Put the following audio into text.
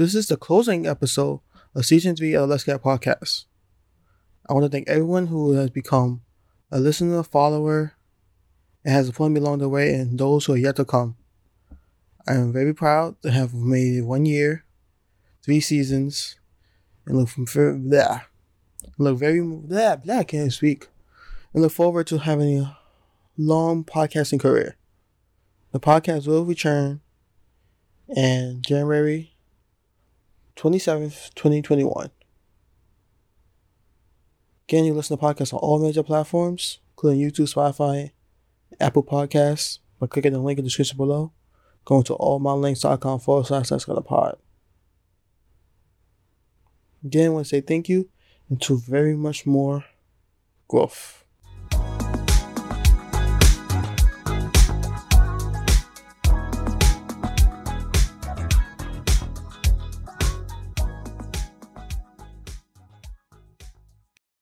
This is the closing episode of season three of the Let's Get Podcast. I want to thank everyone who has become a listener, a follower, and has supported me along the way, and those who are yet to come. I am very proud to have made it one year, three seasons, and look from blah, look very blah blah. Can't speak, and look forward to having a long podcasting career. The podcast will return in January 27th, 2021. Again, you listen to podcasts on all major platforms, including YouTube, Spotify, Apple Podcasts, by clicking the link in the description below. Going to allmylinks.com forward slash let's go to pod. Again, I want to say thank you and to very much more growth.